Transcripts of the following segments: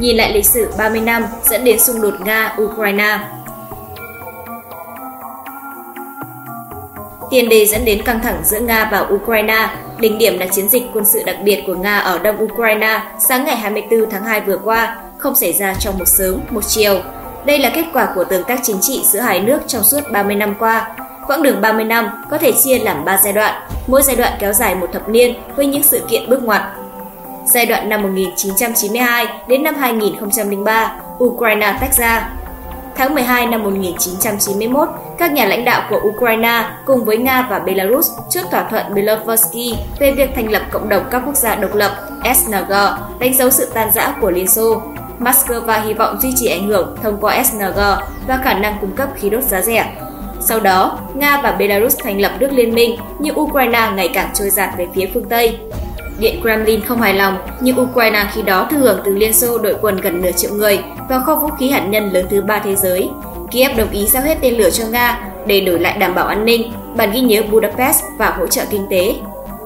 nhìn lại lịch sử 30 năm dẫn đến xung đột Nga-Ukraine. Tiền đề dẫn đến căng thẳng giữa Nga và Ukraine, đỉnh điểm là chiến dịch quân sự đặc biệt của Nga ở đông Ukraine sáng ngày 24 tháng 2 vừa qua, không xảy ra trong một sớm, một chiều. Đây là kết quả của tương tác chính trị giữa hai nước trong suốt 30 năm qua. Quãng đường 30 năm có thể chia làm 3 giai đoạn, mỗi giai đoạn kéo dài một thập niên với những sự kiện bước ngoặt. Giai đoạn năm 1992 đến năm 2003, Ukraine tách ra, Tháng 12 năm 1991, các nhà lãnh đạo của Ukraine cùng với Nga và Belarus chốt thỏa thuận Beloversky về việc thành lập cộng đồng các quốc gia độc lập SNG, đánh dấu sự tan rã của Liên Xô. Moscow hy vọng duy trì ảnh hưởng thông qua SNG và khả năng cung cấp khí đốt giá rẻ. Sau đó, Nga và Belarus thành lập nước liên minh, nhưng Ukraine ngày càng trôi dạt về phía phương Tây. Điện Kremlin không hài lòng, nhưng Ukraine khi đó thừa hưởng từ Liên Xô đội quân gần nửa triệu người và kho vũ khí hạt nhân lớn thứ ba thế giới. Kiev đồng ý giao hết tên lửa cho Nga để đổi lại đảm bảo an ninh, bản ghi nhớ Budapest và hỗ trợ kinh tế.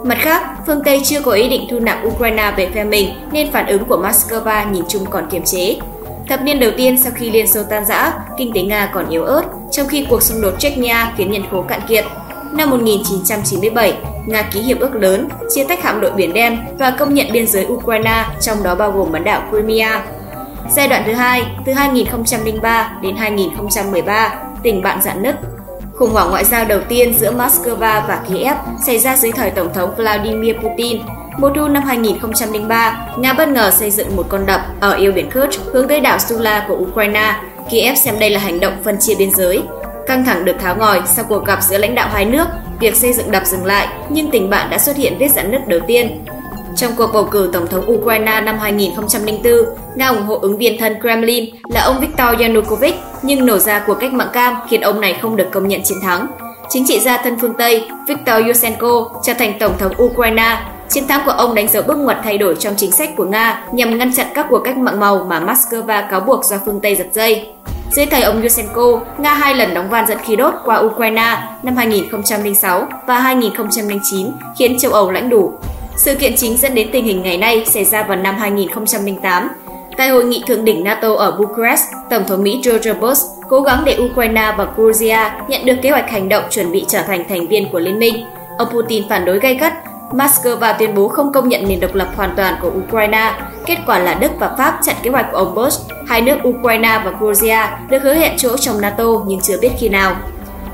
Mặt khác, phương Tây chưa có ý định thu nạp Ukraine về phe mình nên phản ứng của Moscow nhìn chung còn kiềm chế. Thập niên đầu tiên sau khi Liên Xô tan rã, kinh tế Nga còn yếu ớt, trong khi cuộc xung đột Chechnya khiến nhân khố cạn kiệt. Năm 1997, Nga ký hiệp ước lớn, chia tách hạm đội Biển Đen và công nhận biên giới Ukraine, trong đó bao gồm bán đảo Crimea. Giai đoạn thứ hai, từ 2003 đến 2013, tình bạn dạn nứt. Khủng hoảng ngoại giao đầu tiên giữa Moscow và Kiev xảy ra dưới thời Tổng thống Vladimir Putin. Mùa thu năm 2003, Nga bất ngờ xây dựng một con đập ở eo biển Kerch hướng tới đảo Sula của Ukraine. Kiev xem đây là hành động phân chia biên giới. Căng thẳng được tháo ngòi sau cuộc gặp giữa lãnh đạo hai nước, việc xây dựng đập dừng lại, nhưng tình bạn đã xuất hiện vết giãn nứt đầu tiên. Trong cuộc bầu cử Tổng thống Ukraine năm 2004, Nga ủng hộ ứng viên thân Kremlin là ông Viktor Yanukovych, nhưng nổ ra cuộc cách mạng cam khiến ông này không được công nhận chiến thắng. Chính trị gia thân phương Tây Viktor Yushchenko trở thành Tổng thống Ukraine. Chiến thắng của ông đánh dấu bước ngoặt thay đổi trong chính sách của Nga nhằm ngăn chặn các cuộc cách mạng màu mà Moscow cáo buộc do phương Tây giật dây. Dưới thời ông Yushchenko, Nga hai lần đóng van dẫn khí đốt qua Ukraine năm 2006 và 2009 khiến châu Âu lãnh đủ. Sự kiện chính dẫn đến tình hình ngày nay xảy ra vào năm 2008. Tại hội nghị thượng đỉnh NATO ở Bucharest, Tổng thống Mỹ George Bush cố gắng để Ukraine và Georgia nhận được kế hoạch hành động chuẩn bị trở thành thành viên của liên minh. Ông Putin phản đối gay gắt Moscow tuyên bố không công nhận nền độc lập hoàn toàn của Ukraine. Kết quả là Đức và Pháp chặn kế hoạch của ông Bush. Hai nước Ukraine và Georgia được hứa hẹn chỗ trong NATO nhưng chưa biết khi nào.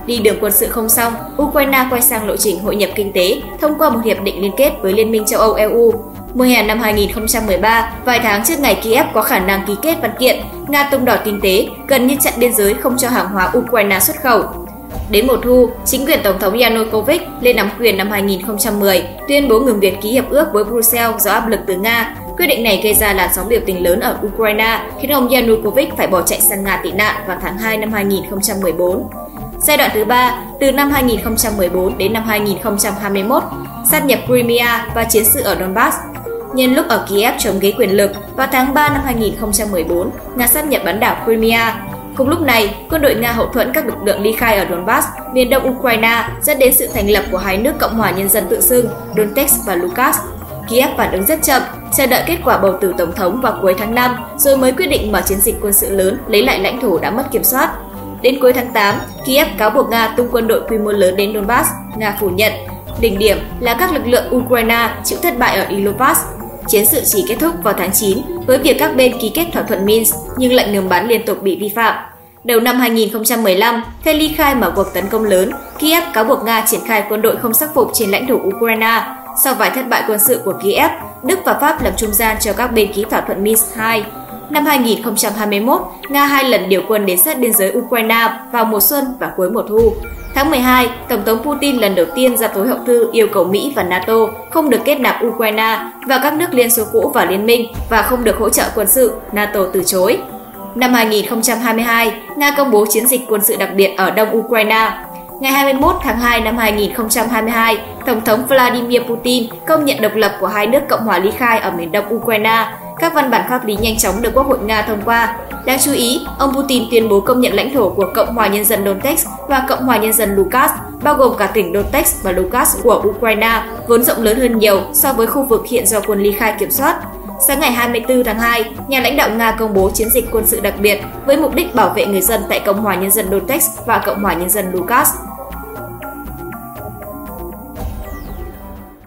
Đi đường quân sự không xong, Ukraine quay sang lộ trình hội nhập kinh tế thông qua một hiệp định liên kết với Liên minh châu Âu EU. Mùa hè năm 2013, vài tháng trước ngày Kiev có khả năng ký kết văn kiện, Nga tung đỏ kinh tế, gần như chặn biên giới không cho hàng hóa Ukraine xuất khẩu. Đến mùa thu, chính quyền Tổng thống Yanukovych lên nắm quyền năm 2010 tuyên bố ngừng việc ký hiệp ước với Brussels do áp lực từ Nga. Quyết định này gây ra làn sóng biểu tình lớn ở Ukraine, khiến ông Yanukovych phải bỏ chạy sang Nga tị nạn vào tháng 2 năm 2014. Giai đoạn thứ ba, từ năm 2014 đến năm 2021, sát nhập Crimea và chiến sự ở Donbass. Nhân lúc ở Kiev chống ghế quyền lực, vào tháng 3 năm 2014, Nga sát nhập bán đảo Crimea. Cùng lúc này, quân đội Nga hậu thuẫn các lực lượng ly khai ở Donbass, miền đông Ukraine, dẫn đến sự thành lập của hai nước Cộng hòa Nhân dân tự xưng Donetsk và Lugansk. Kiev phản ứng rất chậm, chờ đợi kết quả bầu cử tổng thống vào cuối tháng 5, rồi mới quyết định mở chiến dịch quân sự lớn lấy lại lãnh thổ đã mất kiểm soát. Đến cuối tháng 8, Kiev cáo buộc Nga tung quân đội quy mô lớn đến Donbass, Nga phủ nhận. Đỉnh điểm là các lực lượng Ukraine chịu thất bại ở Ilovas. Chiến sự chỉ kết thúc vào tháng 9 với việc các bên ký kết thỏa thuận Minsk nhưng lệnh ngừng bắn liên tục bị vi phạm. Đầu năm 2015, phe ly khai mở cuộc tấn công lớn, Kiev cáo buộc Nga triển khai quân đội không sắc phục trên lãnh thổ Ukraine. Sau vài thất bại quân sự của Kiev, Đức và Pháp làm trung gian cho các bên ký thỏa thuận Minsk II. Năm 2021, Nga hai lần điều quân đến sát biên giới Ukraine vào mùa xuân và cuối mùa thu. Tháng 12, Tổng thống Putin lần đầu tiên ra tối hậu thư yêu cầu Mỹ và NATO không được kết nạp Ukraine và các nước Liên Xô cũ vào liên minh và không được hỗ trợ quân sự, NATO từ chối. Năm 2022, Nga công bố chiến dịch quân sự đặc biệt ở đông Ukraine. Ngày 21 tháng 2 năm 2022, Tổng thống Vladimir Putin công nhận độc lập của hai nước Cộng hòa ly khai ở miền đông Ukraine các văn bản pháp lý nhanh chóng được Quốc hội Nga thông qua. Đáng chú ý, ông Putin tuyên bố công nhận lãnh thổ của Cộng hòa Nhân dân Donetsk và Cộng hòa Nhân dân Lukas, bao gồm cả tỉnh Donetsk và Lukas của Ukraine, vốn rộng lớn hơn nhiều so với khu vực hiện do quân ly khai kiểm soát. Sáng ngày 24 tháng 2, nhà lãnh đạo Nga công bố chiến dịch quân sự đặc biệt với mục đích bảo vệ người dân tại Cộng hòa Nhân dân Donetsk và Cộng hòa Nhân dân Lugansk.